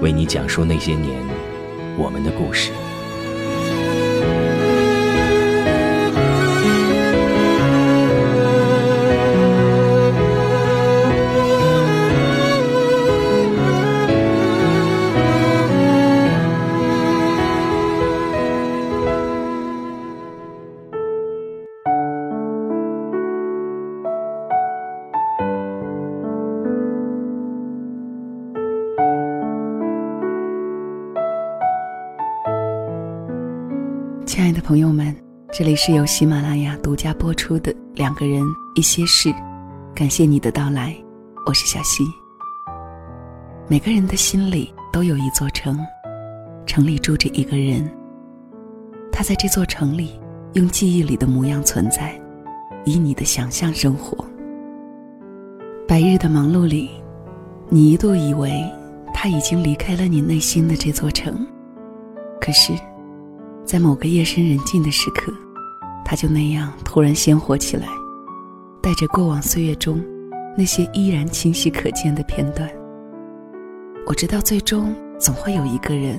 为你讲述那些年我们的故事。是由喜马拉雅独家播出的《两个人一些事》，感谢你的到来，我是小溪。每个人的心里都有一座城，城里住着一个人。他在这座城里，用记忆里的模样存在，以你的想象生活。白日的忙碌里，你一度以为他已经离开了你内心的这座城，可是。在某个夜深人静的时刻，他就那样突然鲜活起来，带着过往岁月中那些依然清晰可见的片段。我知道，最终总会有一个人，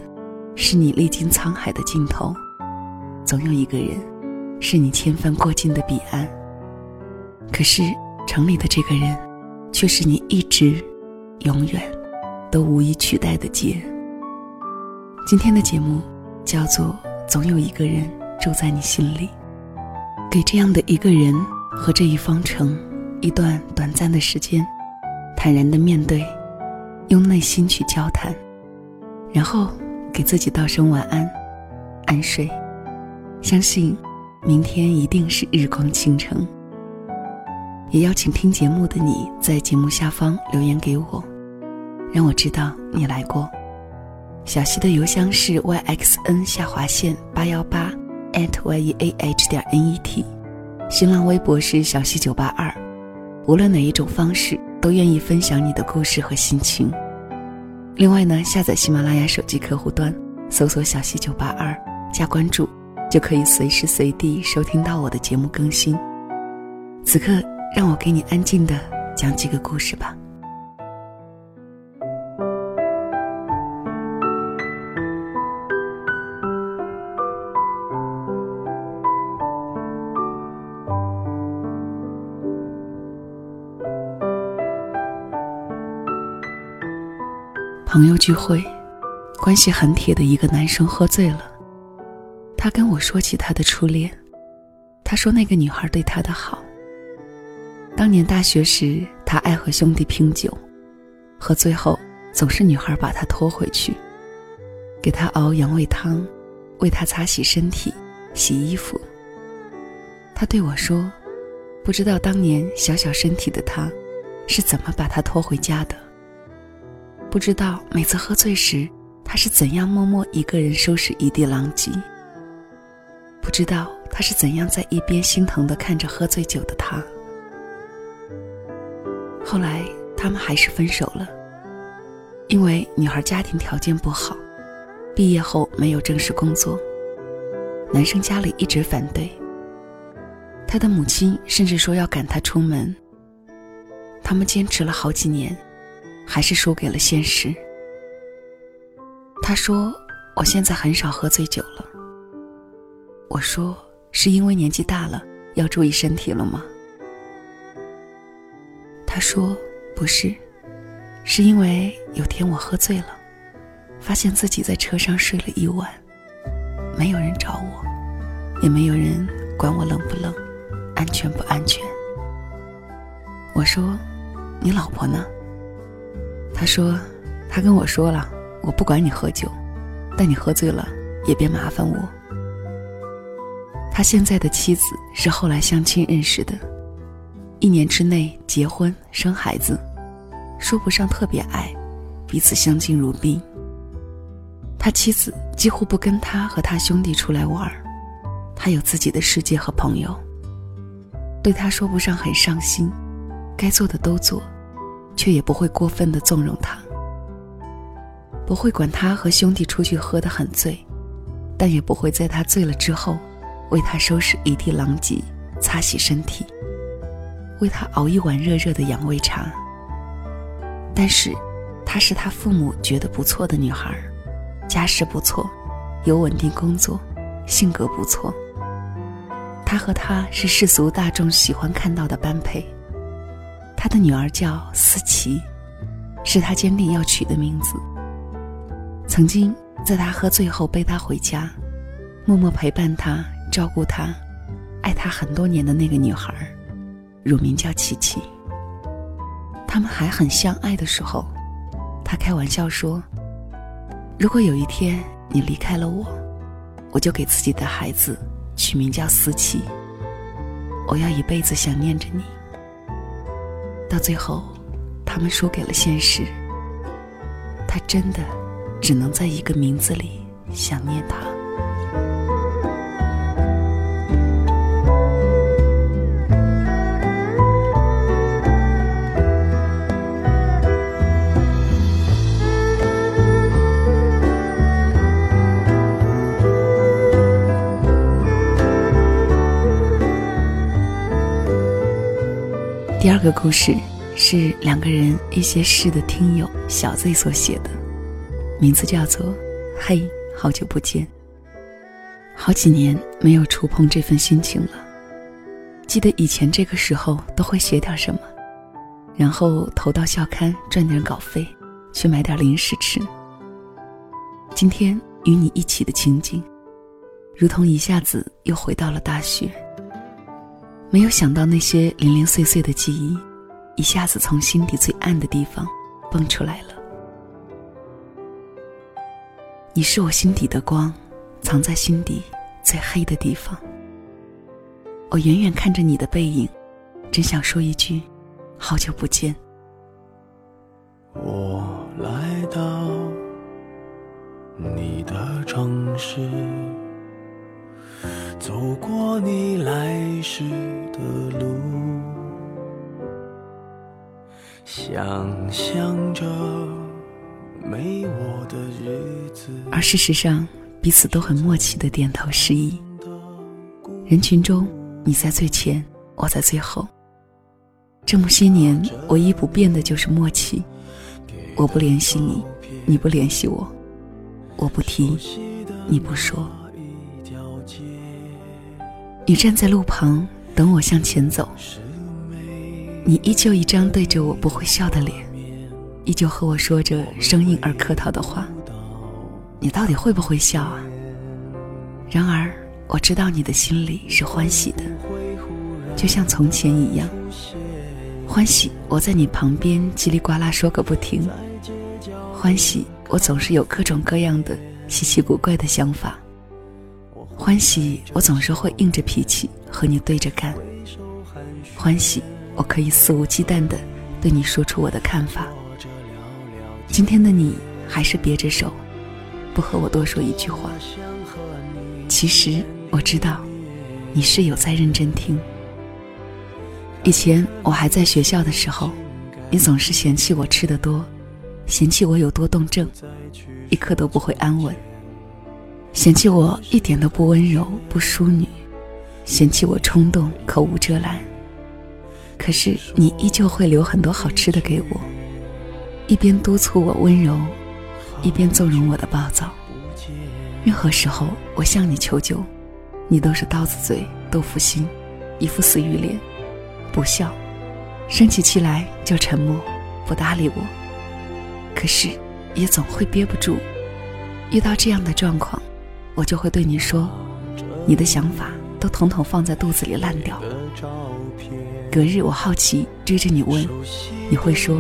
是你历经沧海的尽头；总有一个人，是你千帆过尽的彼岸。可是，城里的这个人，却是你一直、永远都无以取代的劫。今天的节目叫做。总有一个人住在你心里，给这样的一个人和这一方程一段短暂的时间，坦然的面对，用内心去交谈，然后给自己道声晚安，安睡，相信明天一定是日光倾城。也邀请听节目的你在节目下方留言给我，让我知道你来过。小溪的邮箱是 yxn 下划线八幺八 @yeah 点 net，新浪微博是小溪九八二，无论哪一种方式都愿意分享你的故事和心情。另外呢，下载喜马拉雅手机客户端，搜索小溪九八二加关注，就可以随时随地收听到我的节目更新。此刻，让我给你安静的讲几个故事吧。朋友聚会，关系很铁的一个男生喝醉了。他跟我说起他的初恋，他说那个女孩对他的好。当年大学时，他爱和兄弟拼酒，喝醉后总是女孩把他拖回去，给他熬羊胃汤，为他擦洗身体、洗衣服。他对我说：“不知道当年小小身体的他，是怎么把他拖回家的。”不知道每次喝醉时，他是怎样默默一个人收拾一地狼藉。不知道他是怎样在一边心疼的看着喝醉酒的他。后来他们还是分手了，因为女孩家庭条件不好，毕业后没有正式工作，男生家里一直反对。他的母亲甚至说要赶他出门。他们坚持了好几年。还是输给了现实。他说：“我现在很少喝醉酒了。”我说：“是因为年纪大了，要注意身体了吗？”他说：“不是，是因为有天我喝醉了，发现自己在车上睡了一晚，没有人找我，也没有人管我冷不冷，安全不安全。我说：“你老婆呢？”他说：“他跟我说了，我不管你喝酒，但你喝醉了也别麻烦我。”他现在的妻子是后来相亲认识的，一年之内结婚生孩子，说不上特别爱，彼此相敬如宾。他妻子几乎不跟他和他兄弟出来玩他有自己的世界和朋友。对他说不上很上心，该做的都做，却也不会过分的纵容他，不会管他和兄弟出去喝得很醉，但也不会在他醉了之后。为他收拾一地狼藉，擦洗身体，为他熬一碗热热的养胃茶。但是，她是他父母觉得不错的女孩，家世不错，有稳定工作，性格不错。她和他是世俗大众喜欢看到的般配。他的女儿叫思琪，是他坚定要取的名字。曾经在他喝醉后背他回家，默默陪伴他。照顾他、爱他很多年的那个女孩，乳名叫琪琪。他们还很相爱的时候，他开玩笑说：“如果有一天你离开了我，我就给自己的孩子取名叫思琪。我要一辈子想念着你。”到最后，他们输给了现实。他真的只能在一个名字里想念他。这个故事是两个人一些事的听友小 Z 所写的，名字叫做《嘿，好久不见》。好几年没有触碰这份心情了。记得以前这个时候都会写点什么，然后投到校刊赚点稿费，去买点零食吃。今天与你一起的情景，如同一下子又回到了大学。没有想到那些零零碎碎的记忆，一下子从心底最暗的地方蹦出来了。你是我心底的光，藏在心底最黑的地方。我远远看着你的背影，真想说一句：好久不见。我来到你的城市。走过你来时的路，想象着没我的日子。而事实上，彼此都很默契的点头示意。人群中，你在最前，我在最后。这么些年，唯一不变的就是默契。我不联系你，你不联系我；我不提，你不说。你站在路旁等我向前走，你依旧一张对着我不会笑的脸，依旧和我说着生硬而客套的话。你到底会不会笑啊？然而我知道你的心里是欢喜的，就像从前一样，欢喜我在你旁边叽里呱啦说个不停，欢喜我总是有各种各样的稀奇古怪的想法。欢喜，我总是会硬着脾气和你对着干。欢喜，我可以肆无忌惮的对你说出我的看法。今天的你还是别着手，不和我多说一句话。其实我知道，你是有在认真听。以前我还在学校的时候，你总是嫌弃我吃的多，嫌弃我有多动症，一刻都不会安稳。嫌弃我一点都不温柔不淑女，嫌弃我冲动口无遮拦。可是你依旧会留很多好吃的给我，一边督促我温柔，一边纵容我的暴躁。任何时候我向你求救，你都是刀子嘴豆腐心，一副死鱼脸，不笑，生起气来就沉默，不搭理我。可是也总会憋不住。遇到这样的状况，我就会对你说：“你的想法都统统放在肚子里烂掉。”隔日我好奇追着你问，你会说：“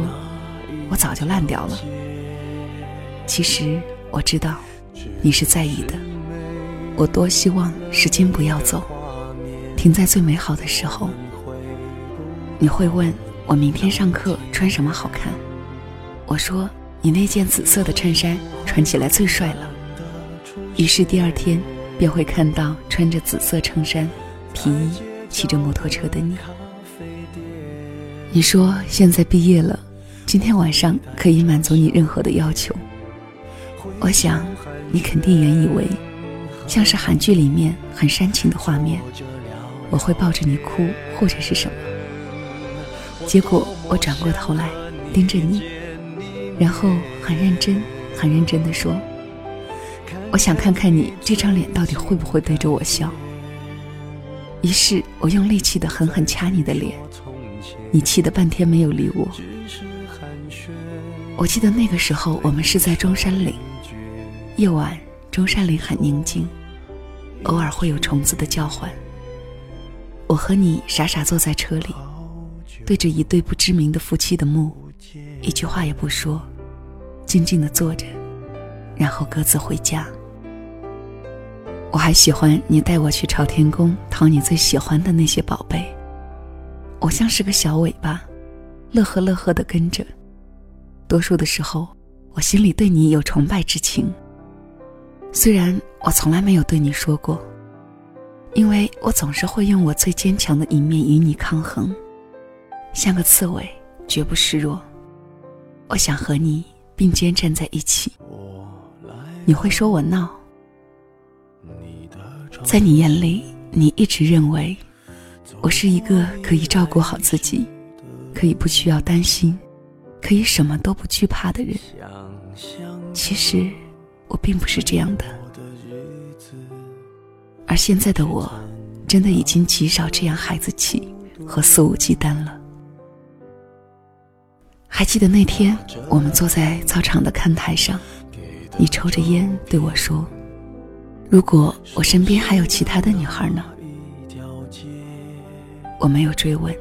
我早就烂掉了。”其实我知道，你是在意的。我多希望时间不要走，停在最美好的时候。你会问我明天上课穿什么好看？我说你那件紫色的衬衫穿起来最帅了。于是第二天便会看到穿着紫色衬衫、皮衣、骑着摩托车的你。你说现在毕业了，今天晚上可以满足你任何的要求。我想你肯定原以为，像是韩剧里面很煽情的画面，我会抱着你哭或者是什么。结果我转过头来盯着你，然后很认真、很认真的说：“我想看看你这张脸到底会不会对着我笑。”于是我用力气的狠狠掐你的脸。你气得半天没有理我。我记得那个时候，我们是在中山陵，夜晚中山陵很宁静，偶尔会有虫子的叫唤。我和你傻傻坐在车里，对着一对不知名的夫妻的墓，一句话也不说，静静的坐着，然后各自回家。我还喜欢你带我去朝天宫讨你最喜欢的那些宝贝。我像是个小尾巴，乐呵乐呵的跟着。多数的时候，我心里对你有崇拜之情。虽然我从来没有对你说过，因为我总是会用我最坚强的一面与你抗衡，像个刺猬，绝不示弱。我想和你并肩站在一起。你会说我闹，在你眼里，你一直认为。我是一个可以照顾好自己，可以不需要担心，可以什么都不惧怕的人。其实，我并不是这样的。而现在的我，真的已经极少这样孩子气和肆无忌惮了。还记得那天，我们坐在操场的看台上，你抽着烟对我说：“如果我身边还有其他的女孩呢？”我没有追问，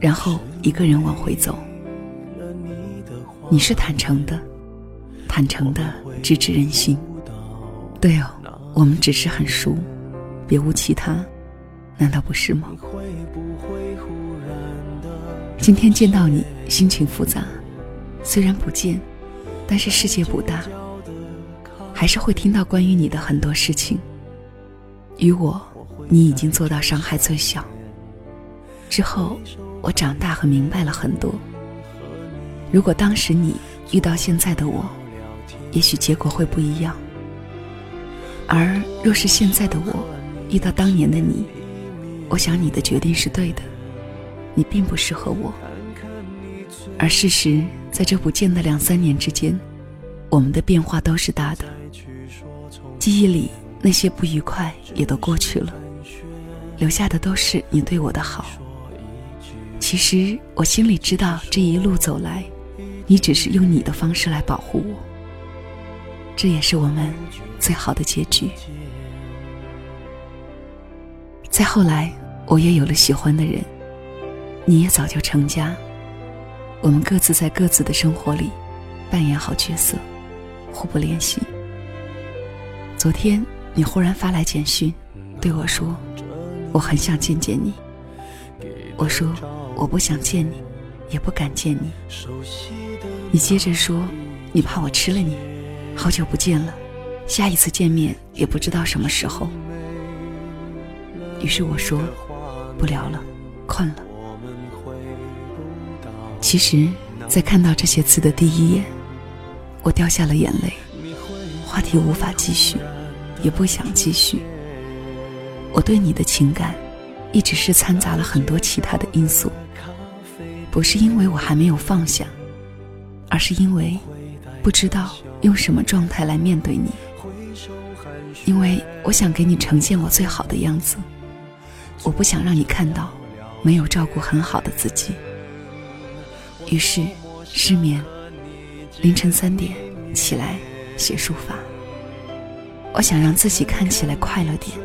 然后一个人往回走。你是坦诚的，坦诚的直指人心。对哦，我们只是很熟，别无其他，难道不是吗？今天见到你，心情复杂。虽然不见，但是世界不大，还是会听到关于你的很多事情。与我。你已经做到伤害最小。之后，我长大和明白了很多。如果当时你遇到现在的我，也许结果会不一样。而若是现在的我遇到当年的你，我想你的决定是对的。你并不适合我。而事实在这不见的两三年之间，我们的变化都是大的。记忆里那些不愉快也都过去了。留下的都是你对我的好。其实我心里知道，这一路走来，你只是用你的方式来保护我。这也是我们最好的结局。再后来，我也有了喜欢的人，你也早就成家。我们各自在各自的生活里扮演好角色，互不联系。昨天你忽然发来简讯，对我说。我很想见见你。我说我不想见你，也不敢见你。你接着说，你怕我吃了你。好久不见了，下一次见面也不知道什么时候。于是我说不聊了，困了。其实，在看到这些字的第一眼，我掉下了眼泪。话题无法继续，也不想继续。我对你的情感，一直是掺杂了很多其他的因素，不是因为我还没有放下，而是因为不知道用什么状态来面对你，因为我想给你呈现我最好的样子，我不想让你看到没有照顾很好的自己，于是失眠，凌晨三点起来写书法。我想让自己看起来快乐点，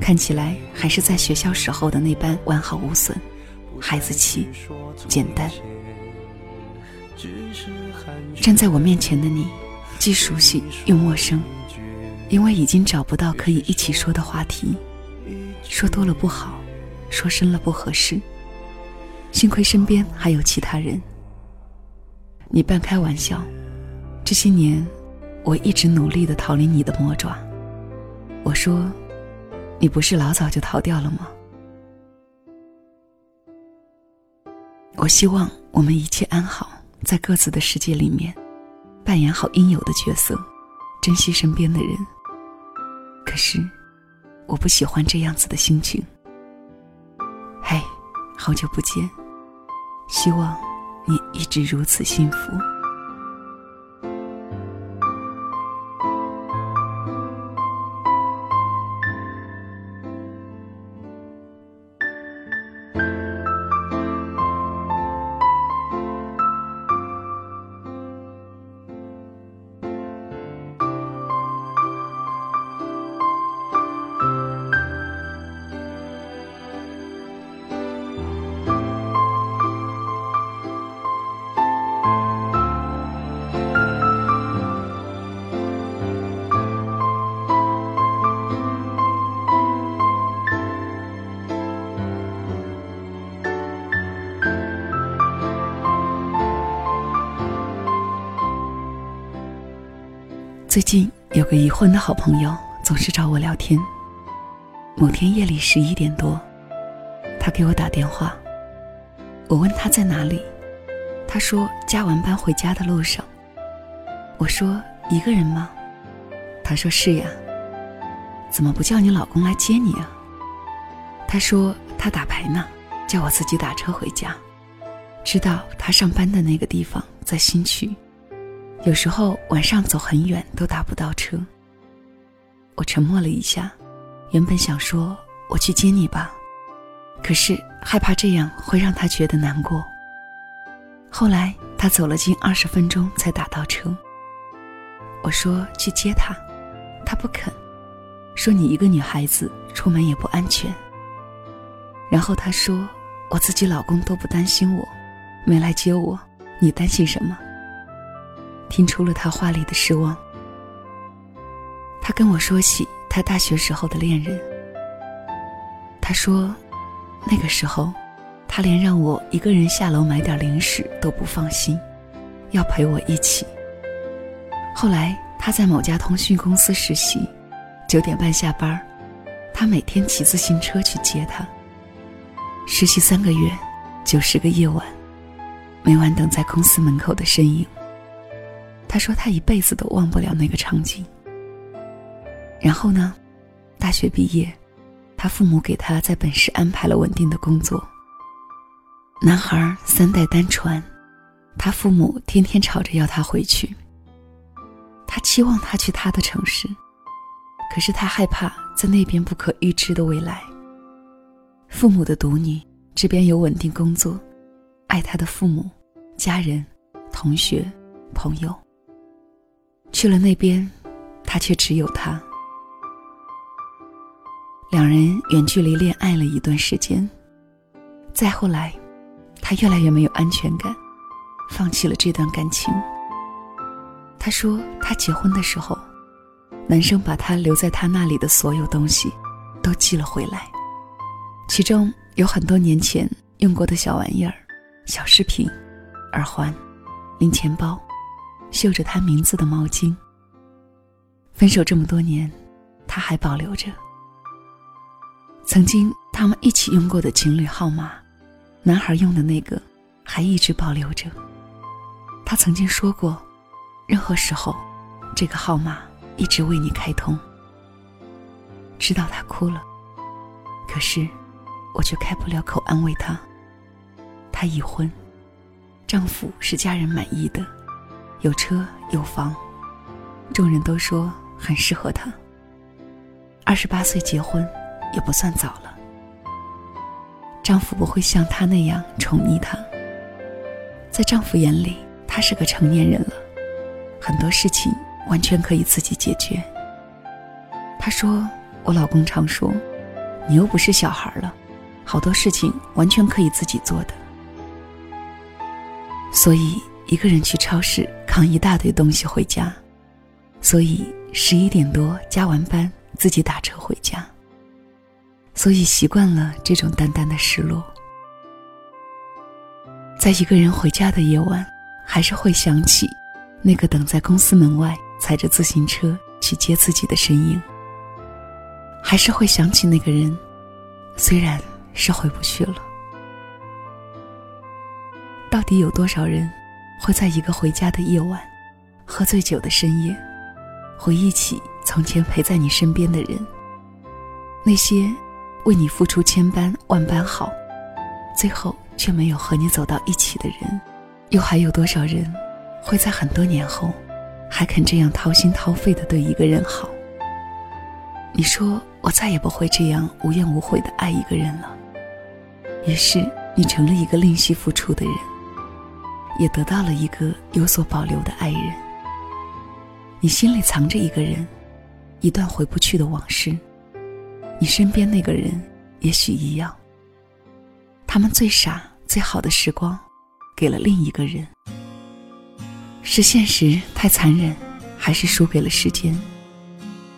看起来还是在学校时候的那般完好无损，孩子气，简单。站在我面前的你，既熟悉又陌生，因为已经找不到可以一起说的话题，说多了不好，说深了不合适。幸亏身边还有其他人。你半开玩笑，这些年。我一直努力的逃离你的魔爪。我说：“你不是老早就逃掉了吗？”我希望我们一切安好，在各自的世界里面，扮演好应有的角色，珍惜身边的人。可是，我不喜欢这样子的心情。嘿，好久不见，希望你一直如此幸福。最近有个已婚的好朋友总是找我聊天。某天夜里十一点多，他给我打电话。我问他在哪里，他说加完班回家的路上。我说一个人吗？他说是呀。怎么不叫你老公来接你啊？他说他打牌呢，叫我自己打车回家。知道他上班的那个地方在新区。有时候晚上走很远都打不到车。我沉默了一下，原本想说我去接你吧，可是害怕这样会让他觉得难过。后来他走了近二十分钟才打到车。我说去接他，他不肯，说你一个女孩子出门也不安全。然后他说我自己老公都不担心我，没来接我，你担心什么？听出了他话里的失望。他跟我说起他大学时候的恋人。他说，那个时候，他连让我一个人下楼买点零食都不放心，要陪我一起。后来他在某家通讯公司实习，九点半下班，他每天骑自行车去接她。实习三个月，九十个夜晚，每晚等在公司门口的身影。他说他一辈子都忘不了那个场景。然后呢，大学毕业，他父母给他在本市安排了稳定的工作。男孩三代单传，他父母天天吵着要他回去。他期望他去他的城市，可是他害怕在那边不可预知的未来。父母的独女，这边有稳定工作，爱他的父母、家人、同学、朋友。去了那边，他却只有他。两人远距离恋爱了一段时间，再后来，他越来越没有安全感，放弃了这段感情。他说，他结婚的时候，男生把他留在他那里的所有东西，都寄了回来，其中有很多年前用过的小玩意儿、小饰品、耳环、零钱包。绣着他名字的毛巾。分手这么多年，他还保留着。曾经他们一起用过的情侣号码，男孩用的那个，还一直保留着。他曾经说过，任何时候，这个号码一直为你开通。知道他哭了，可是，我却开不了口安慰他。他已婚，丈夫是家人满意的。有车有房，众人都说很适合她。二十八岁结婚，也不算早了。丈夫不会像她那样宠溺她，在丈夫眼里，她是个成年人了，很多事情完全可以自己解决。他说：“我老公常说，你又不是小孩了，好多事情完全可以自己做的。所以一个人去超市扛一大堆东西回家，所以十一点多加完班自己打车回家。所以习惯了这种淡淡的失落。在一个人回家的夜晚，还是会想起那个等在公司门外踩着自行车去接自己的身影。”还是会想起那个人，虽然是回不去了。到底有多少人会在一个回家的夜晚，喝醉酒的深夜，回忆起从前陪在你身边的人，那些为你付出千般万般好，最后却没有和你走到一起的人？又还有多少人会在很多年后，还肯这样掏心掏肺的对一个人好？你说。我再也不会这样无怨无悔的爱一个人了。于是，你成了一个吝惜付出的人，也得到了一个有所保留的爱人。你心里藏着一个人，一段回不去的往事。你身边那个人也许一样。他们最傻、最好的时光，给了另一个人。是现实太残忍，还是输给了时间？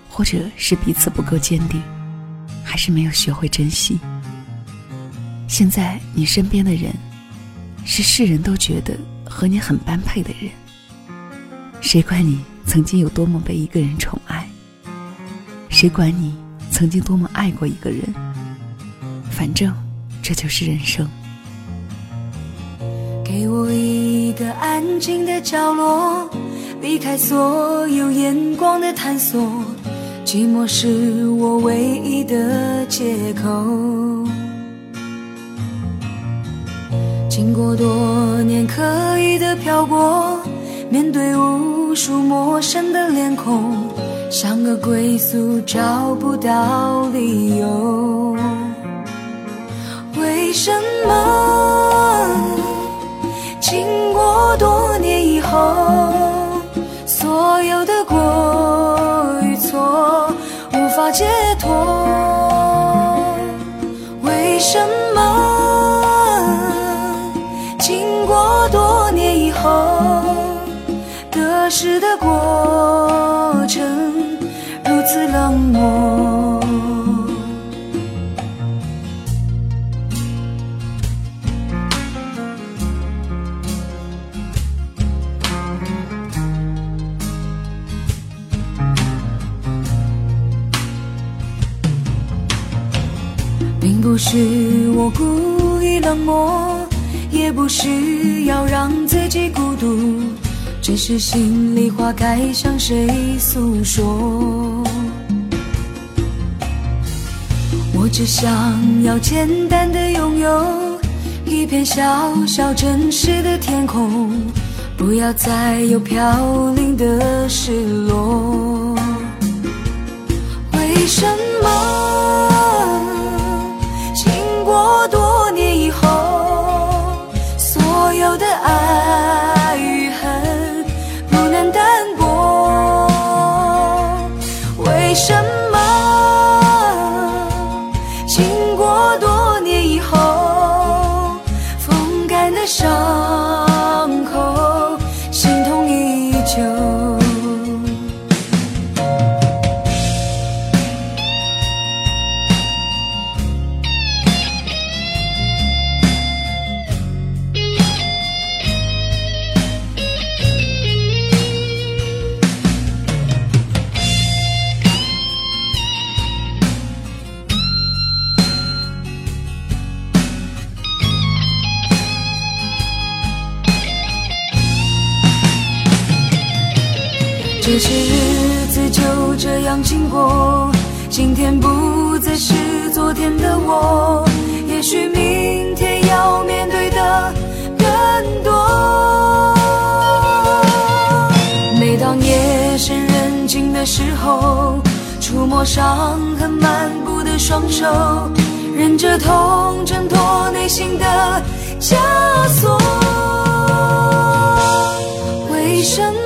或者是彼此不够坚定，还是没有学会珍惜。现在你身边的人，是世人都觉得和你很般配的人。谁管你曾经有多么被一个人宠爱？谁管你曾经多么爱过一个人？反正这就是人生。给我一个安静的角落，避开所有眼光的探索。寂寞是我唯一的借口。经过多年刻意的漂泊，面对无数陌生的脸孔，像个归宿找不到理由。为什么经过多年以后，所有的过与错？无法解脱，后，得失的过程如此冷漠？并不是我故意冷漠，不是要让自己孤独，只是心里话该向谁诉说。我只想要简单的拥有一片小小真实的天空，不要再有飘零的失落。为什么？经过，今天不再是昨天的我，也许明天要面对的更多。每当夜深人静的时候，触摸伤痕漫步的双手，忍着痛挣脱内心的枷锁。为什么？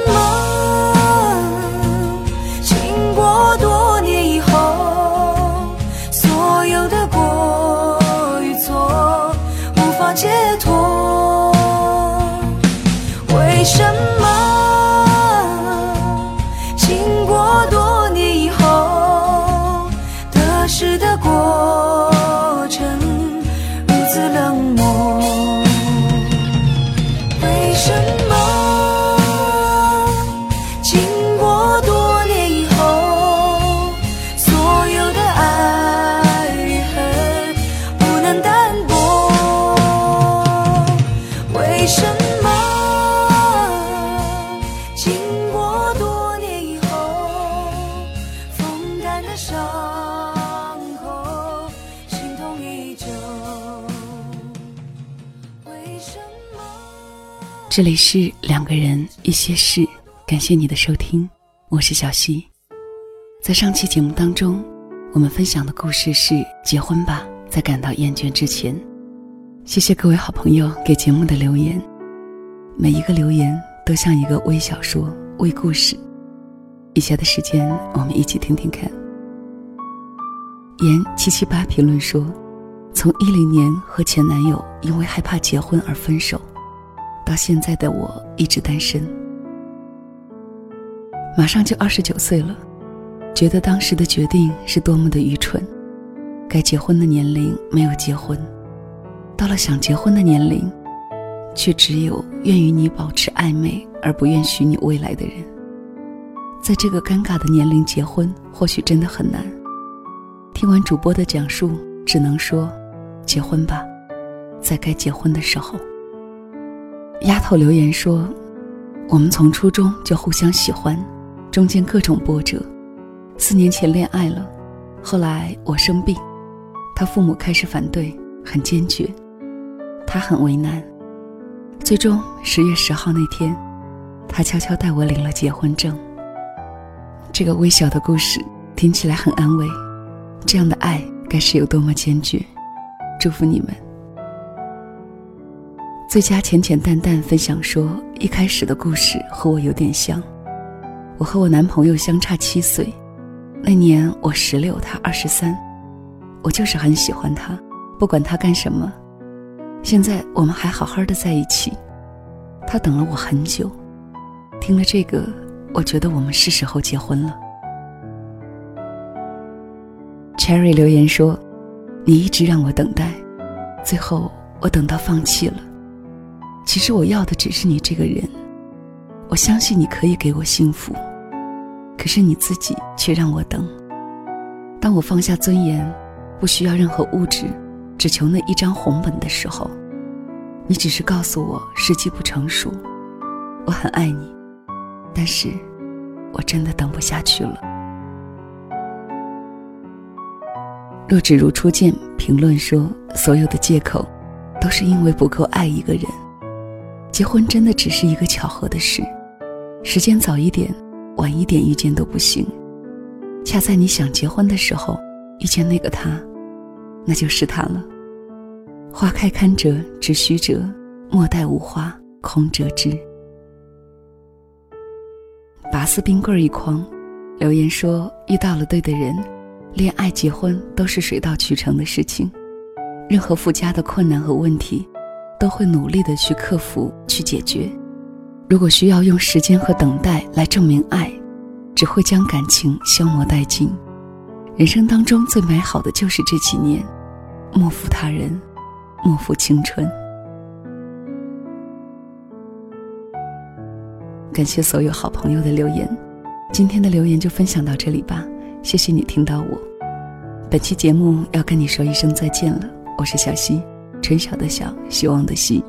这里是两个人一些事，感谢你的收听，我是小溪。在上期节目当中，我们分享的故事是“结婚吧，在感到厌倦之前”。谢谢各位好朋友给节目的留言，每一个留言都像一个微小说、微故事。以下的时间，我们一起听听看。言七七八评论说，从一零年和前男友因为害怕结婚而分手。到现在的我一直单身，马上就二十九岁了，觉得当时的决定是多么的愚蠢。该结婚的年龄没有结婚，到了想结婚的年龄，却只有愿与你保持暧昧而不愿许你未来的人。在这个尴尬的年龄结婚，或许真的很难。听完主播的讲述，只能说，结婚吧，在该结婚的时候。丫头留言说：“我们从初中就互相喜欢，中间各种波折。四年前恋爱了，后来我生病，他父母开始反对，很坚决，他很为难。最终十月十号那天，他悄悄带我领了结婚证。这个微小的故事听起来很安慰，这样的爱该是有多么坚决？祝福你们。”最佳浅浅淡淡分享说：“一开始的故事和我有点像。我和我男朋友相差七岁，那年我十六，他二十三。我就是很喜欢他，不管他干什么。现在我们还好好的在一起。他等了我很久。听了这个，我觉得我们是时候结婚了。”Cherry 留言说：“你一直让我等待，最后我等到放弃了。”其实我要的只是你这个人，我相信你可以给我幸福，可是你自己却让我等。当我放下尊严，不需要任何物质，只求那一张红本的时候，你只是告诉我时机不成熟。我很爱你，但是我真的等不下去了。若只如初见评论说，所有的借口，都是因为不够爱一个人。结婚真的只是一个巧合的事，时间早一点、晚一点遇见都不行。恰在你想结婚的时候遇见那个他，那就是他了。花开堪折直须折，莫待无花空折枝。拔丝冰棍一筐，留言说遇到了对的人，恋爱结婚都是水到渠成的事情，任何附加的困难和问题。都会努力的去克服、去解决。如果需要用时间和等待来证明爱，只会将感情消磨殆尽。人生当中最美好的就是这几年，莫负他人，莫负青春。感谢所有好朋友的留言，今天的留言就分享到这里吧。谢谢你听到我。本期节目要跟你说一声再见了，我是小溪。春晓的晓，希望的希。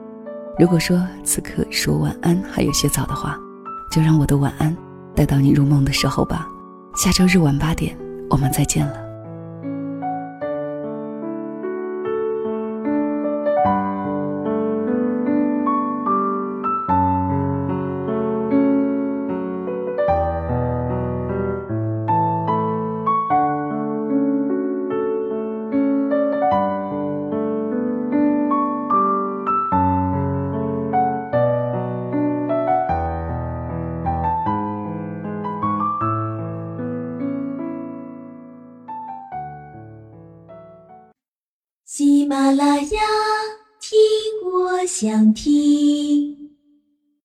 如果说此刻说晚安还有些早的话，就让我的晚安带到你入梦的时候吧。下周日晚八点，我们再见了。